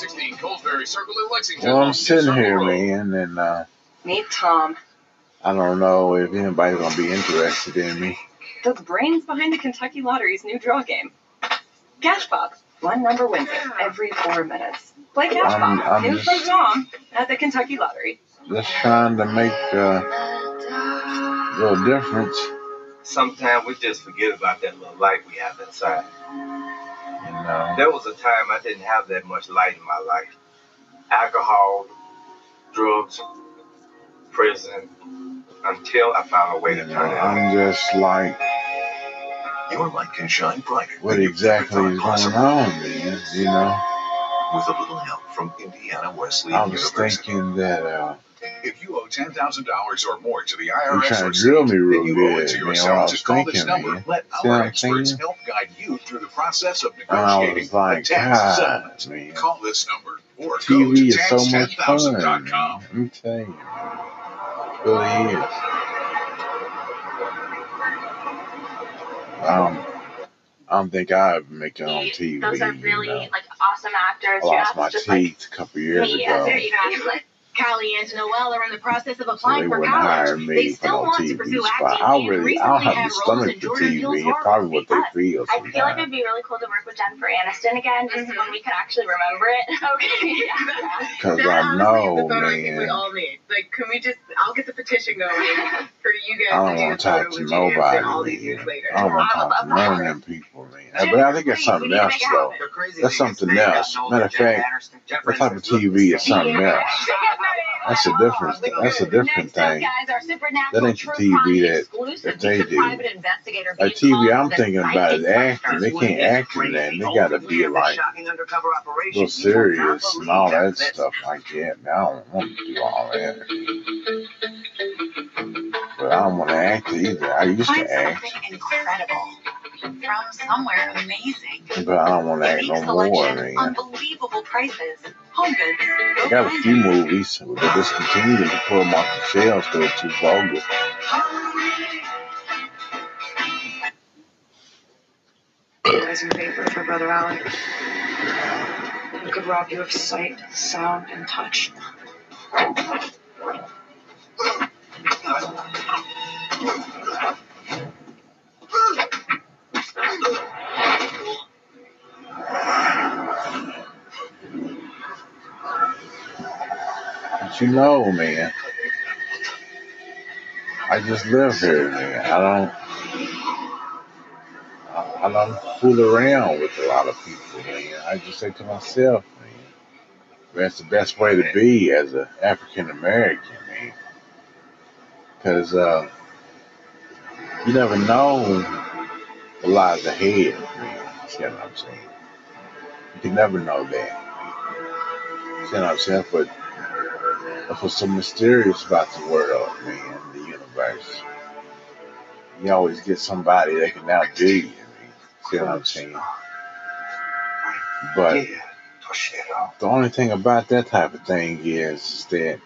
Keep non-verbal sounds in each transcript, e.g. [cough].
1016 Colesbury Circle in Lexington. Well, I'm sitting here, man, and uh, Meet Tom, I don't know if anybody's gonna be interested in me. the brains behind the Kentucky Lottery's new draw game. Cash Pop. One number wins it every four minutes. Play Cash I'm- Pop. I'm New just- from Tom at the Kentucky Lottery. Just trying to make uh, a little difference, Sometimes we just forget about that little light we have inside. You know. There was a time I didn't have that much light in my life. Alcohol, drugs, prison, until I found a way You to know, turn it on. I'm just like, Your light can shine brighter. what than you exactly is going on, man? You know, With a little help from Indiana Wesleyan I was University. thinking that uh, If you owe ten thousand dollars or more to the IRS trying or to drill me real then you owe it to man. What I yourself. was Just call this number. man. Let our I'm experts saying? help guide you through the process of negotiating was like, a tax God, settlement. man. Call this number or go TV to is so much fun. man. tax10000.com. Let me tell you, man. It really is. Um, I don't think I ever make it on TV. Those are you really know. like awesome actors. I You're lost my just like teeth a couple years me. ago. There you go. Like, Callie and Noel are in the process of So applying for wouldn't college. They still no want to TV pursue spot. acting I and really, I don't have the stomach in for Jordan TV. It's horror probably what they feel I feel like it'd be really cool to work with Jennifer Aniston again, just mm-hmm. when we can actually remember it. [laughs] Okay. [laughs] yeah. Because That I know, is the photo I think we man, all need. Like, can we just? I'll get the petition going [laughs] for you I don't want to talk to nobody, all these man. years later. I don't want to talk to none of them people, man. But I think it's something we need to else, though. That's something else. Matter of fact, that type of TV is something else. That's a different, that's a different thing. guys, our supernatural That ain't the TV that- that they do. Like TV, I'm thinking about is acting. They can't act in that. They gotta be like a little serious and all that stuff like that. Man, I don't want to do all that. But I don't want to act either. I used Find to act, something incredible from somewhere amazing. but I don't want to act Unique no more, man. unbelievable prices. Home goods. I got a few it. movies, but they discontinued them to pull them off the shelves because they're too vulgar. guys in favor for Brother Alec. Who could rob you of sight, sound, and touch. But you know, man, I just live here, man. I don't, I, I don't fool around with a lot of people, man. I just say to myself, man, that's the best way to be as an African American, man. Because uh, you never know what lies ahead, man. See what I'm saying? You can never know that. See what I'm saying? But that's what's so mysterious about the world, man, the universe. You always get somebody that can outdo you. See what I'm saying? But the only thing about that type of thing is, is that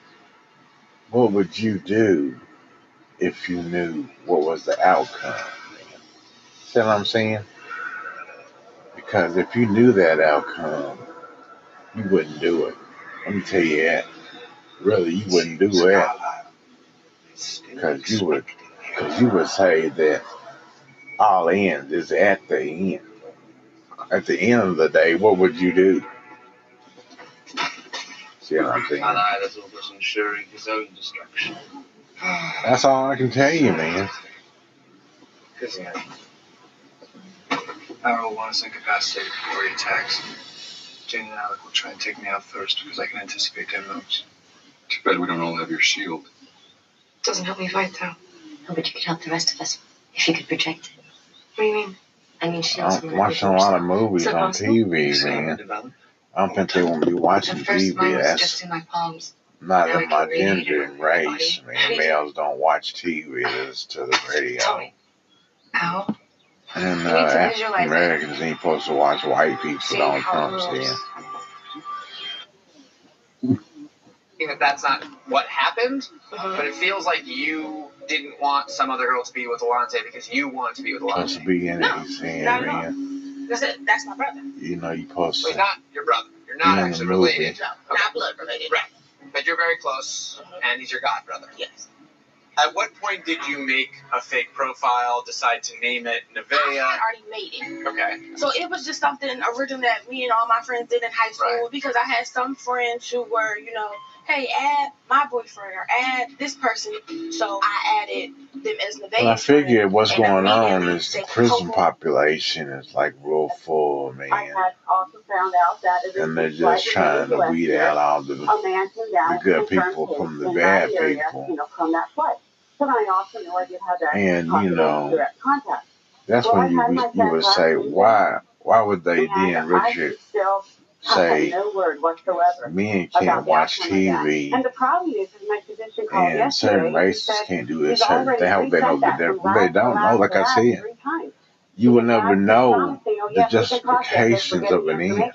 what would you do if you knew what was the outcome, man? See what I'm saying? Because if you knew that outcome, you wouldn't do it. Let me tell you that. Really, you wouldn't do that because you would, because you would say that all ends is at the end. At the end of the day, what would you do? See what I'm saying? Allein das was ensuring his own destruction. That's all I can tell you, man. Because Aro wants incapacitated before he attacks. Jane and Alec will try and take me out first because I can anticipate their moves. Too bad we don't all have your shield. Doesn't help me fight, though. No, but you could help the rest of us if you could project it. What do you mean? I mean, shields. I'm watching a lot of movies on possible? TV, man. I don't think they want me watching At TV. That's just in my palms not in my gender and race. I mean, males don't watch TV; they to the radio. Ow. And uh, African Americans ain't supposed to watch white people on Trump's in. Even if that's not what happened, uh-huh. but it feels like you didn't want some other girl to be with Alante because you wanted to be with Alante. Supposed to be in it, no, saying, not man. That's it. That's my brother. You know, you supposed. Well, he's not your brother. You're not actually related. Not blood related. Right. And you're very close, and he's your godbrother. Yes. At what point did you make a fake profile, decide to name it Nevaeh? I had already made it. Okay. So it was just something original that me and all my friends did in high school right. because I had some friends who were, you know, okay, add my boyfriend or add this person. So I added them as the baby. Well, I figure what's going on is the prison population is like real full, man. and they're just trying to weed out all the, the good people from the bad people. You know, from that but I also know I did have that And you know, that's when you you would say, why why would they then, Richard? say no word whatsoever men can't watch TV and, the problem is, is my physician called and certain races can't do this. Certain, they have they don't, they don't know. Like I said, you will never know oh, the justifications of an end.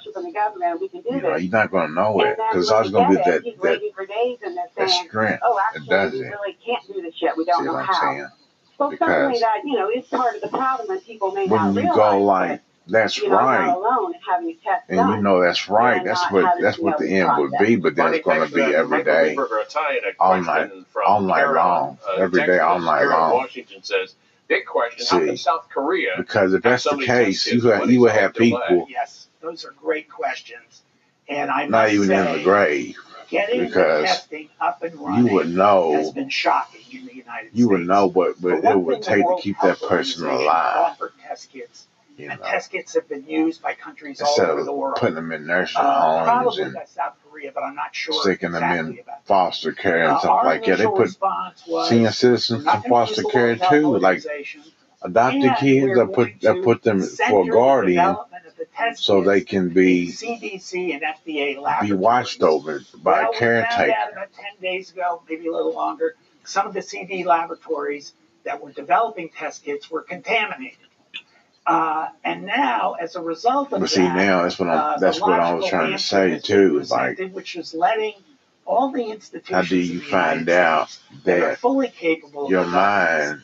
You know, you're not going to know it because I was going to be that that, that strength. Oh, actually, it doesn't. Really can't do this yet. We don't know how. Well, because certainly that you know is part of the problem, that people may not realize. When you go like that's you know, right. And, and you know that's right. That's what that's what the end would be. But then it's going to be every day, all night, all night long, every day, all night long. Washington says big question: See, How South Korea? Because if that's the case, you would, you would have people. Yes, those are great questions, and I not even say, in the grave. because you would know You States. would know what, what it would take to keep that person alive. Test kits you and know. test kits have been used by countries all over the world. Putting them in nursing uh, homes and South Korea, but I'm not sure. Sticking exactly them in foster care and uh, stuff like that. They put senior citizens in foster care too, like adopted kids. They put I put them for guardian, the so they can be CDC and FDA be watched over by well, a caretaker. about ten days ago, maybe a little longer. Some of the CDC laboratories that were developing test kits were contaminated. Uh, and now, as a result of but see, that, now that's what uh, that's what I was trying to say too. Is like, which was letting all the institutions. How do you find out that, that fully capable your mind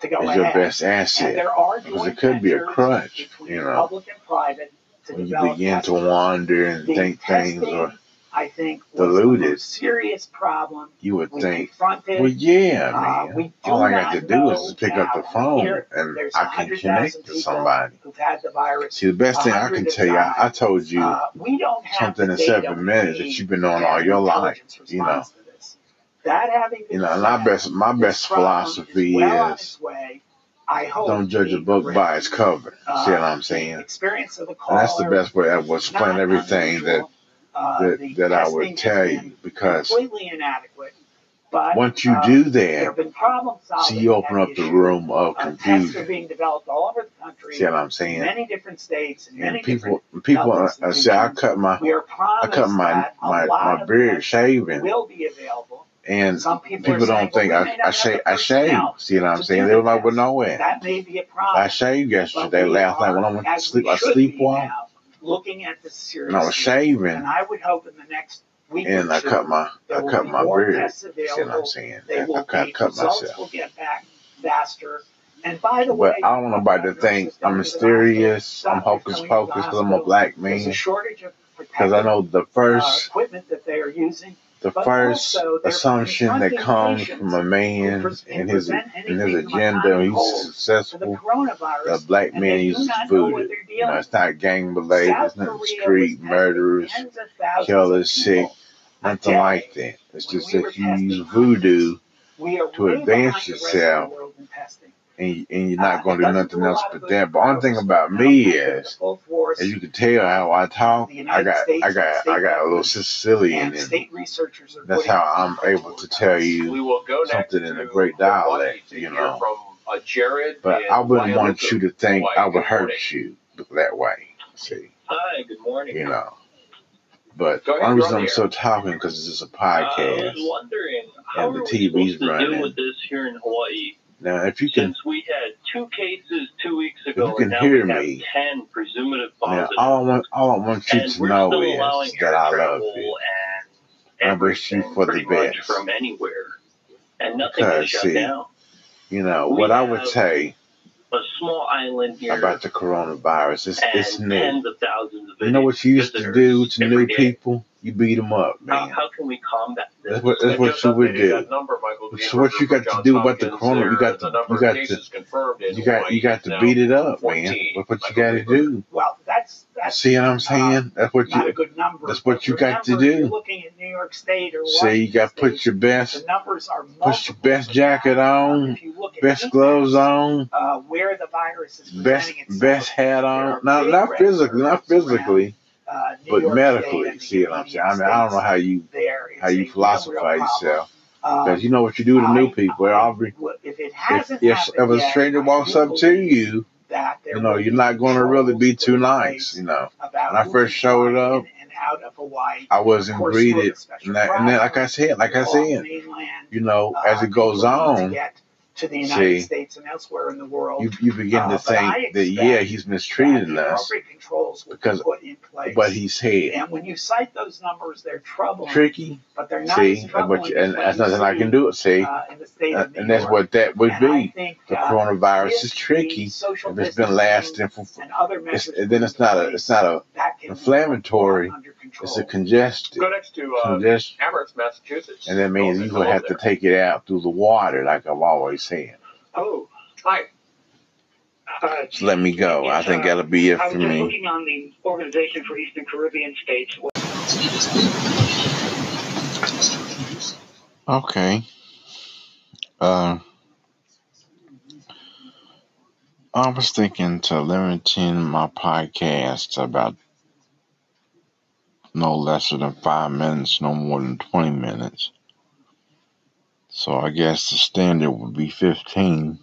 to go is ahead. your best asset? And there are because it could be a crutch, you know. Public and private. when you begin to wander and think things are. I think, deluded. serious problem. You would think. Well, yeah, uh, man. All I got to do is pick up the phone here, and I can connect to somebody. The See, the best thing I can tell you, I, I told you uh, something in seven minutes that you've been on all your life. You know. you know, and my best my best philosophy well is. I hope don't judge a book written, by its cover. Uh, see what I'm saying? Experience of the call. and that's the best way I was explain everything that uh, that, that I would tell you because completely inadequate. But, once you um, do that, see, you open up the room of uh, confusion. Are being developed all over the country. See what I'm saying? Many different states and, and people, people. Uh, I, I say I cut my, I cut my my my beard shaving. Will be available. And Some people, people don't think well, I, I, say I shave. See what I'm saying? They were like, well, no way. That may be a problem. I shaved yesterday, last night when I went to sleep. I sleepwalked looking at this seriously. And I was shaving. And I would hope in the next week and I two, cut my I cut my beard. You See what I'm saying? They will I cut, cut results myself. will get back faster. And by the but way, I don't want nobody to think I'm mysterious. I'm hocus pocus because I'm a black man. Because I know the uh, first uh, equipment that they are using the but first assumption that comes from a man and his and his agenda. He's successful. A black man uses food. You know, it's not gang related. It's not street murderers, killers, sick, nothing like that. It's just that you use voodoo to advance yourself and, and you're not going to do nothing else but that. But one thing about me is, as you can tell how I talk, I got I got I got a little Sicilian in me. That's how I'm able to tell you something in a great dialect, you know. but I wouldn't want you to think I would hurt you that way. See. Hi. Good morning. You know. But the reason I'm so talking because this is a podcast, uh, and the TV's running. With this here in Hawaii now, if you can, Since we had two cases two weeks ago, you can and now hear we have me, ten presumptive now, all I want, all I want you to know is that I love you. and I wish you for the best. from anywhere, and nothing Because, is shut see, down. You know We what I would say A small island here about the coronavirus. It's it's new. tens of thousands of You know what you used to do to new day. people? You beat them up, How, man. how can we combat this? That's what that's what you would do. number, Michael, So what you got to do about the Hopkins, corona? You got to you got to cases confirmed in you got you got to beat it up, man. 14. That's what you got to do. Well, that's that's See what I'm saying? That's what you. good number. That's what you got to remember, if You're do. looking at New York State or See, you got to put your the best numbers are put your best jacket on, If you look at best gloves on, uh, where the virus is best best hat on. Not not physically, not physically, uh, but York medically. See what I'm saying? I mean, I don't know how you how you a real, real philosophize yourself. Because you know what you do to new people. I Aubrey, if it if hasn't if happened if a stranger I walks up to you, you know you're not going to really be too nice. You know, when I first showed up, and out of Hawaii. I wasn't course, you go greeted, and, that, and then like I said, like I Go off the said, you know, as Uh, it goes on, to the United see, States and elsewhere in the world. you you begin Uh, to think that yeah, he's that mistreating us controls be because place. what he said. And when you cite those numbers, they're troubling, Tricky, but they're not see, as troubling but you, and that's nothing I can do. See, uh, in the state Uh, and that's what that would And I be. think The uh, coronavirus is tricky if it's been lasting for. and other It's, measures then it's not a it's not a inflammatory. It's a congested Go next to uh, congestion, Amherst, Massachusetts. and that means you're gonna have to take it out through the water, like I've always said. Oh, hi. Uh, Just let me go. I think uh, that'll be it I for me. looking on the Organization for Eastern Caribbean States. Okay. Uh, I was thinking to limiting my podcast about no lesser than five minutes, no more than 20 minutes. So I guess the standard would be 15.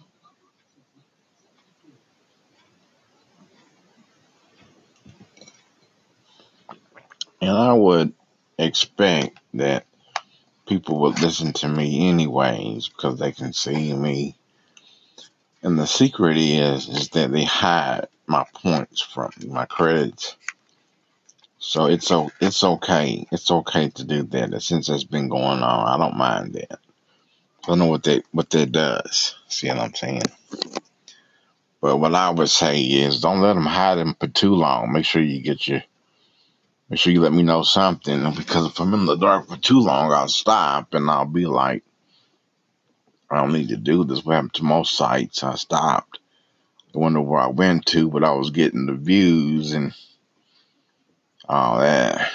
And I would expect that people would listen to me anyways because they can see me. And the secret is is that they hide my points from my credits. So it's o- it's okay. It's okay to do that. Since that's been going on, I don't mind that. I don't know what that what that does. See what I'm saying? But what I would say is don't let them hide them for too long. Make sure you get your make sure you let me know something because if I'm in the dark for too long, I'll stop and I'll be like, I don't need to do this. What happened to most sites? I stopped. I wonder where I went to, but I was getting the views and Oh, all that.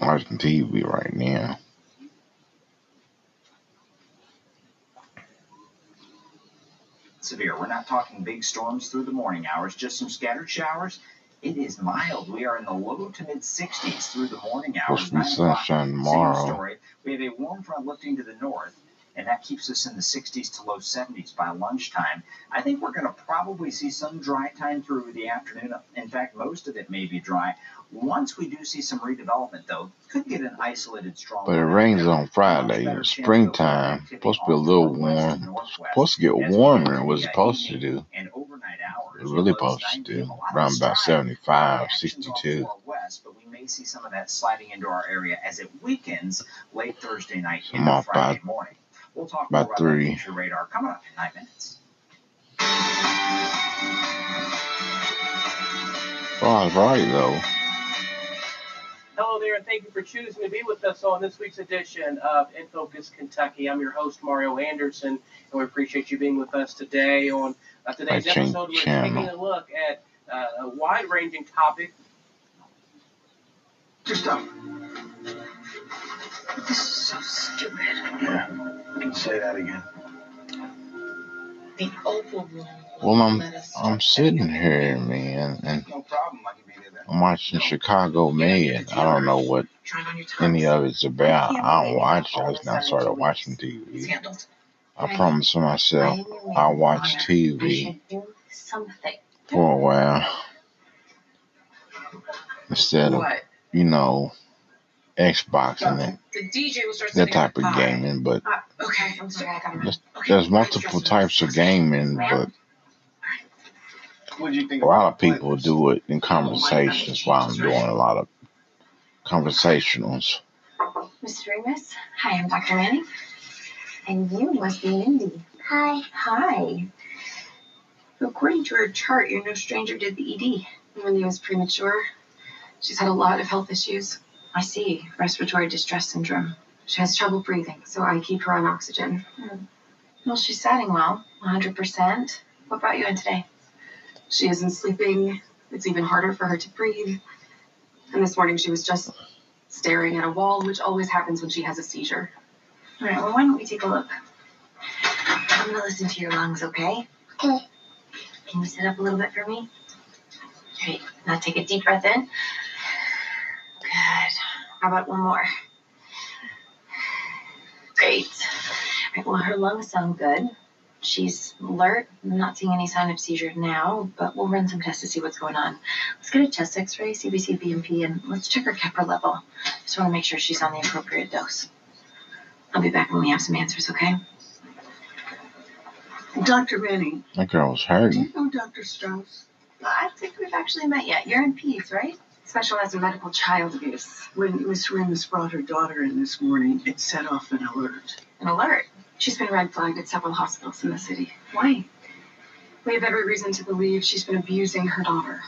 Watching TV right now. severe. We're not talking big storms through the morning hours, just some scattered showers. It is mild. We are in the low to mid 60s through the morning hours. Supposed to be 9 o'clock, same story. We have a warm front lifting to the north, and that keeps us in the 60s to low 70s by lunchtime. I think we're going to probably see some dry time through the afternoon. In fact, most of it may be dry. Once we do see some redevelopment, though, could get an isolated strong. But it rains on Friday. Springtime. Supposed to be a little warm. Supposed to get warmer than what's supposed to do. And It's really supposed to. Around about 75, 62. west, but we may see some of that sliding into our area as it weakens late Thursday night So into Friday by morning. We'll talk about three. future radar coming up in nine minutes. Well, right, though. Hello there, and thank you for choosing to be with us on this week's edition of In Focus Kentucky. I'm your host, Mario Anderson, and we appreciate you being with us today. On uh, today's I episode, we're channel. taking a look at uh, a wide ranging topic. Just stop. This is so stupid. Yeah, you can say that again. The Oval Room. Well, I'm I'm sitting here, man, and No problem. I can be there. I'm watching Chicago Med. I don't know what any of it's about. I don't watch it. I just now started watching TV. I promised myself I'll watch TV Something. for a while instead of, What? you know, Xbox and that, The DJ will that type of gaming. But Uh, okay, I'm sorry, I got there's, there's multiple types of gaming, but What do you think? A lot of people do it in conversations while I'm doing a lot of conversationals. Mr. Remus? Hi, I'm Dr. Manning. And you must be Mindy. Hi. Hi. According to her chart, you're no stranger to the ED. Mindy was premature. She's had a lot of health issues. I see. Respiratory distress syndrome. She has trouble breathing, so I keep her on oxygen. Hmm. Well, she's setting well, 100%. What brought you in today? She isn't sleeping. It's even harder for her to breathe. And this morning she was just staring at a wall, which always happens when she has a seizure. All right, well, why don't we take a look? I'm gonna listen to your lungs, okay? Okay. Can you sit up a little bit for me? Great. Now take a deep breath in. Good. How about one more? Great. All right, well, her lungs sound good. She's alert. I'm not seeing any sign of seizure now, but we'll run some tests to see what's going on. Let's get a chest x-ray, CBC, BMP, and let's check her Keppra level. Just want to make sure she's on the appropriate dose. I'll be back when we have some answers, okay? Dr. Rennie. That girl was do you know Dr. Strauss? I don't think we've actually met yet. You're in peace, right? Specialized in medical child abuse. When Miss Remus brought her daughter in this morning, it set off an alert. An alert. She's been red flagged at several hospitals in the city. Why? We have every reason to believe she's been abusing her daughter.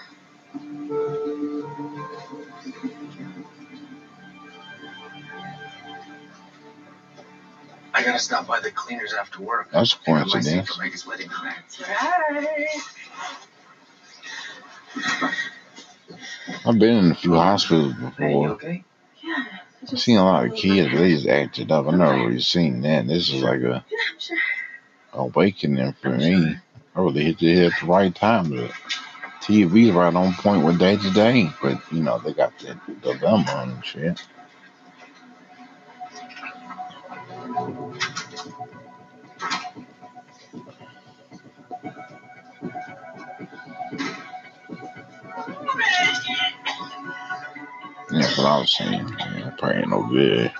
I gotta stop by the cleaners after work. That's a Pick up my seat coincidence. for Megan's wedding tonight. I've been in a few hospitals before. okay? Yeah. I've seen a lot of kids, they just acted up. I never really seen that. This is like a Yeah, sure. awakening for me. I really hit the head at the right time. The TV's right on point with day to day, but you know they got that dilemma and shit. Yeah, that's what I was saying. Yeah, probably ain't no good.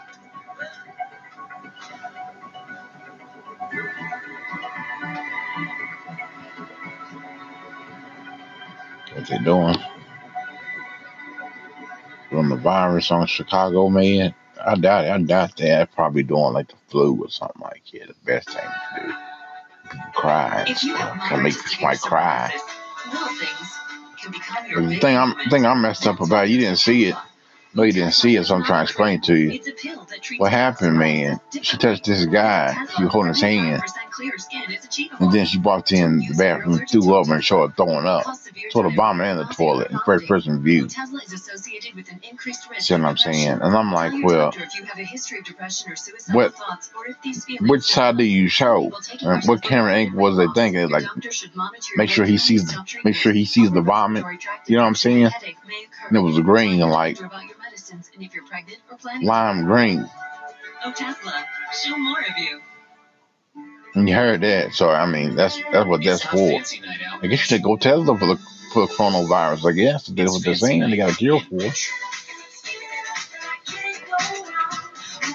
What they doing? Doing the virus on Chicago, man. I doubt it. I doubt that. They're probably doing like the flu or something like that. The best thing to do. Cry and If you stuff. have Can make somebody cry. little things can become your But the thing I'm thing I'm messed up about, you didn't see it. No, you didn't see it, so I'm trying to explain to you. It's a pill that treats What happened, man? She touched this guy. She was holding his hand. 95% clear skin. It's achievable. And then she walked in the bathroom, threw up, and showed started throwing up. Saw the vomit in the toilet in first person view. Otezla is associated with an increased risk See what I'm saying? And I'm like, well, doctor if you have a history of depression or suicidal what, thoughts, or if these feelings which side do you show? And what camera angle was they thinking? Like, make sure he sees, make sure he sees the vomit. You know what I'm saying? And it was green, like about and if you're pregnant or planning. lime green. Oh, Tesla, show more of you. And you heard that, so I mean, that's that's what that's for. I guess you should go Tesla for the for the coronavirus. I guess that's what they're saying. They got a cure for. it.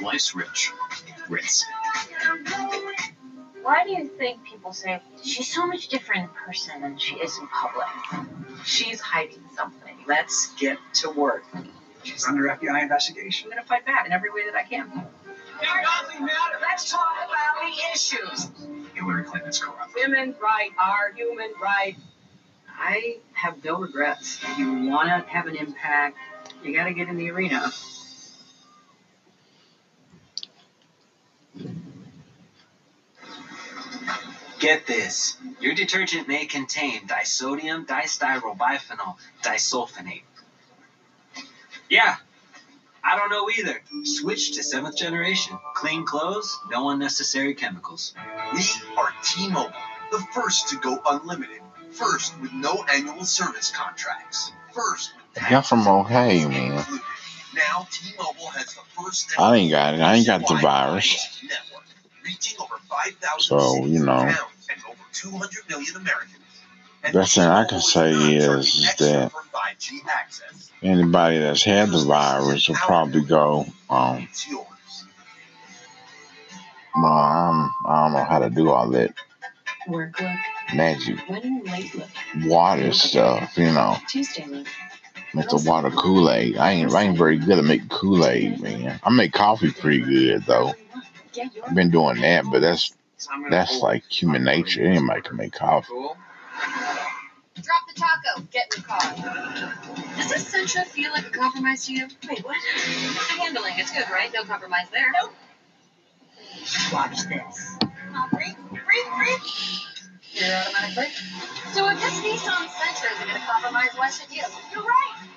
Life's rich. Ritz. Why do you think people say she's so much different in person than she is in public? She's hiding something. Let's get to work. She's under FBI investigation. I'm gonna fight back in every way that I can. Doesn't matter. Let's talk about the issues. Hillary Clinton's corrupt. Women's right are human right. I have no regrets. If you wanna have an impact, you gotta get in the arena. Get this. Your detergent may contain disodium distyrylbiphenyl disulfonate. Yeah, I don't know either. Switch to seventh generation. Clean clothes, no unnecessary chemicals. We are T-Mobile, the first to go unlimited. First with no annual service contracts. First with Y'all from Ohio, man. now T-Mobile has the first I ain't got it. I ain't got the virus. network, reaching over 5,000 So, you know, and over 200 million Americans. Best thing I can say is, that anybody that's had the virus will probably go, um, well, I'm, I don't know how to do all that. Magic Running late look. water stuff, you know. Make the water Kool Aid. I ain't I ain't very good at making Kool Aid, man. I make coffee pretty good though. I've been doing that, but that's that's like human nature. Anybody can make coffee. Cool. Drop the taco. Get in the car. Does this Sentra feel like a compromise to you? Wait, what? The handling, it's good, right? No compromise there. Nope. Watch this. Oh, breathe, breathe, breathe. Your automatic brake. So if this Nissan Sentra isn't going to compromise, why should you? You're right.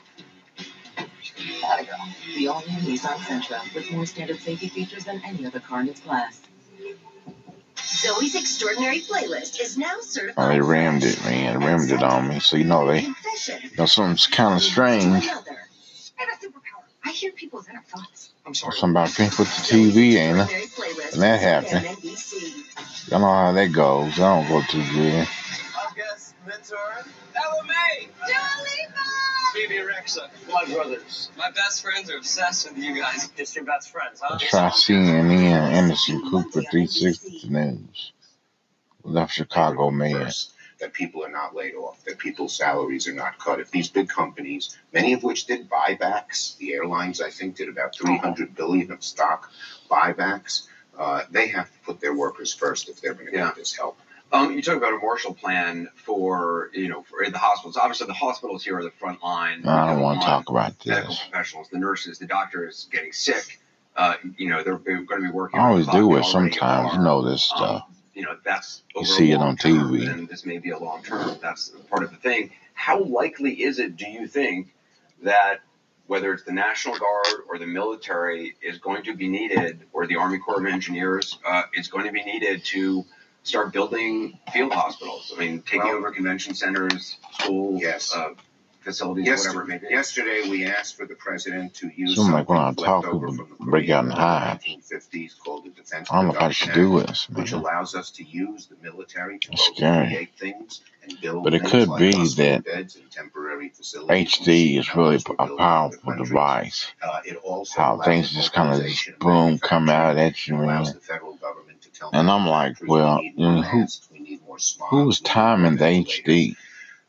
Gotta go. The all-new Nissan Sentra with more standard safety features than any other car in its class. Zoey's extraordinary playlist is now Oh, certified. they rammed it, man. They rammed it on me. So you know they Confession. you know something's kind of strange. I have a superpower. I hear people's inner thoughts. I'm sorry. Somebody can't put the TV, ain't it? And that from happened. NBC. Y'all know how that goes. I don't go too good. Bebe Rexha, my brothers. My best friends are obsessed with you guys. Just your best friends, huh? Let's try CNN Anderson Cooper 360 News. Left Chicago man. that people are not laid off, that people's salaries are not cut. If these big companies, many of which did buybacks, the airlines I think did about 300 billion of stock buybacks, uh, they have to put their workers first if they're going to Yeah. get this help. Um, you talk about a Marshall Plan for you know for the hospitals. Obviously, the hospitals here are the front line. I don't want to talk about medical this. professionals, the nurses, the doctors getting sick. Uh, you know, they're, they're going to be working. I always do it sometimes. You know this Um, stuff. you know, that's You see it on term, TV. And this may be a long term. That's part of the thing. How likely is it, do you think, that whether it's the National Guard or the military is going to be needed, or the Army Corps of Engineers uh, is going to be needed to start building field hospitals? I mean, taking Well- over convention centers, schools, Yes. uh, facilities, Yesterday, whatever it may be. yesterday we asked for the president to use Seems like when I talk, over from the break out in Korean War hives. in the 1950s called the Defense I don't know if I should do Act, this, which allows us to use the military to It's scary. create things and build But it things could like be that and temporary facilities. HD is how really a built in other powerful device. Uh, it also How things just kind of localization just of boom come out at you, allows man. the federal government to tell And I'm like, well, we you know, who masks, we need more swabs, who was we need more timing the. HD?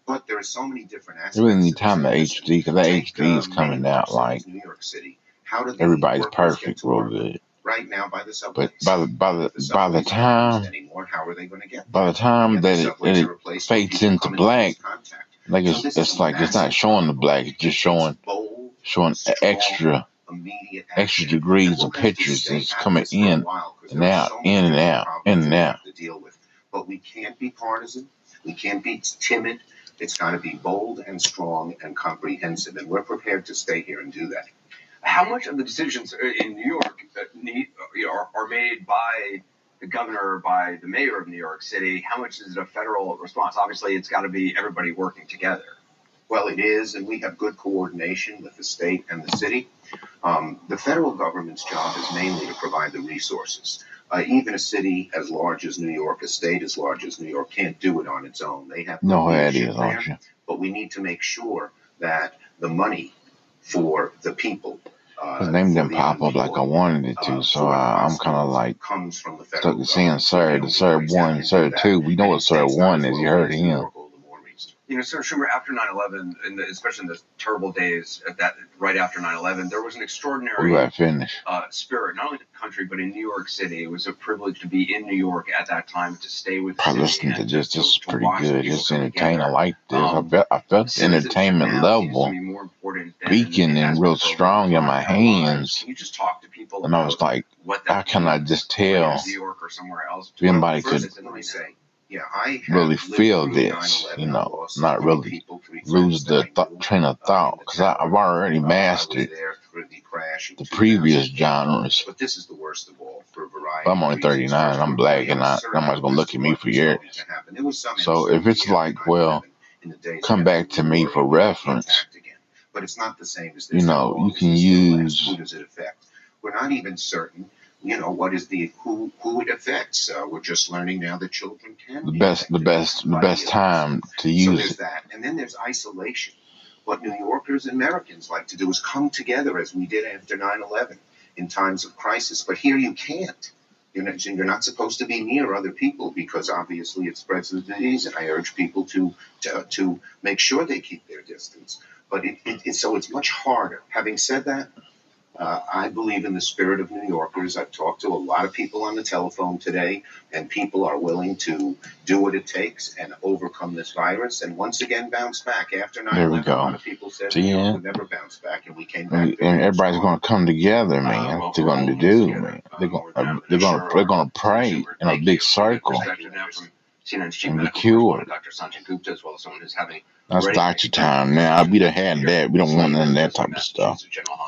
But there are so many different aspects. They really need time the. HD because that Take HD is coming out like New York City. How do everybody's perfect, real good. Right now, by the subways. But by the by the The by the subways aren't used time anymore. How are they going to get? by the time that it, it are replaced with fades into black, like it's it's like it's not showing the black, it's just showing showing extra extra degrees of pictures that's coming this for a in and out, in and out, in and out. to deal with. But we can't be partisan. We can't be timid. It's got to be bold and strong and comprehensive, and we're prepared to stay here and do that. How much of the decisions in New York uh, need, you know, are, are made by the governor or by the mayor of New York City? How much is it a federal response? Obviously, it's got to be everybody working together. Well, it is, and we have good coordination with the state and the city. Um, the federal government's job is mainly to provide the resources. Uh, even a city as large as New York, a state as large as New York, can't do it on its own. They have No, good it leadership is, there, but we need to make sure that the money for the people, uh, His name didn't pop up like I wanted it to, uh, so I, I'm kind of like comes from the stuck seeing. Sir, the Sir one, Sir two. We know what Sir one is. You heard him. York or the more recent. You know, Senator Schumer, after 9/11, and the, especially in the terrible days at that right after 9/11, there was an extraordinary uh, spirit, not only in the country but in New York City. It was a privilege to be in New York at that time to stay with the Probably city to this. to, This is to pretty good. It's entertaining. I like this. I Um, felt I felt the entertainment now seems to level be more important than beacon and real for a long strong in my in our lives. hands. Can you just talk to people And I was like, what how can I just tell New York or somewhere else? if anybody could say, yeah, I really feel this, you know, not really lose the th- train of uh, thought because I've already Uh, mastered the previous genres. But this is the worst of all for variety But I'm only 39 and I'm black and I, nobody's gonna look at me for years. going to happen. There was some So if it's like, well, 9/11 in the days come back to me for reference, again. But it's not the same as you know, you can going to use Who does it affect? We're not even certain. You know what is the who who it affects? Uh, we're just learning now that children can the be best, the best, the best illness. time to So use there's it. that, and then there's isolation. What New Yorkers and Americans like to do is come together as we did after 9/11 in times of crisis. But here you can't. You're not, you're not supposed to be near other people because obviously it spreads the disease, and I urge people to to, to make sure they keep their distance. But it, it, it so it's much harder. Having said that, uh, I believe in the spirit of New Yorkers. I've talked to a lot of people on the telephone today, and people are willing to do what it takes and overcome this virus and once again bounce back. After 9 There we 11, a lot go. of people said See would never bounce back, and we came back. And, and everybody's gonna come together, man. They're gonna do, man. They're gonna they're gonna they're gonna pray in a big circle Perspective now from CNN's chief and be medical cured. Dr. Sanjay Gupta, as well as someone who's having That's doctor time now. We done had that. We don't want none of that type of stuff.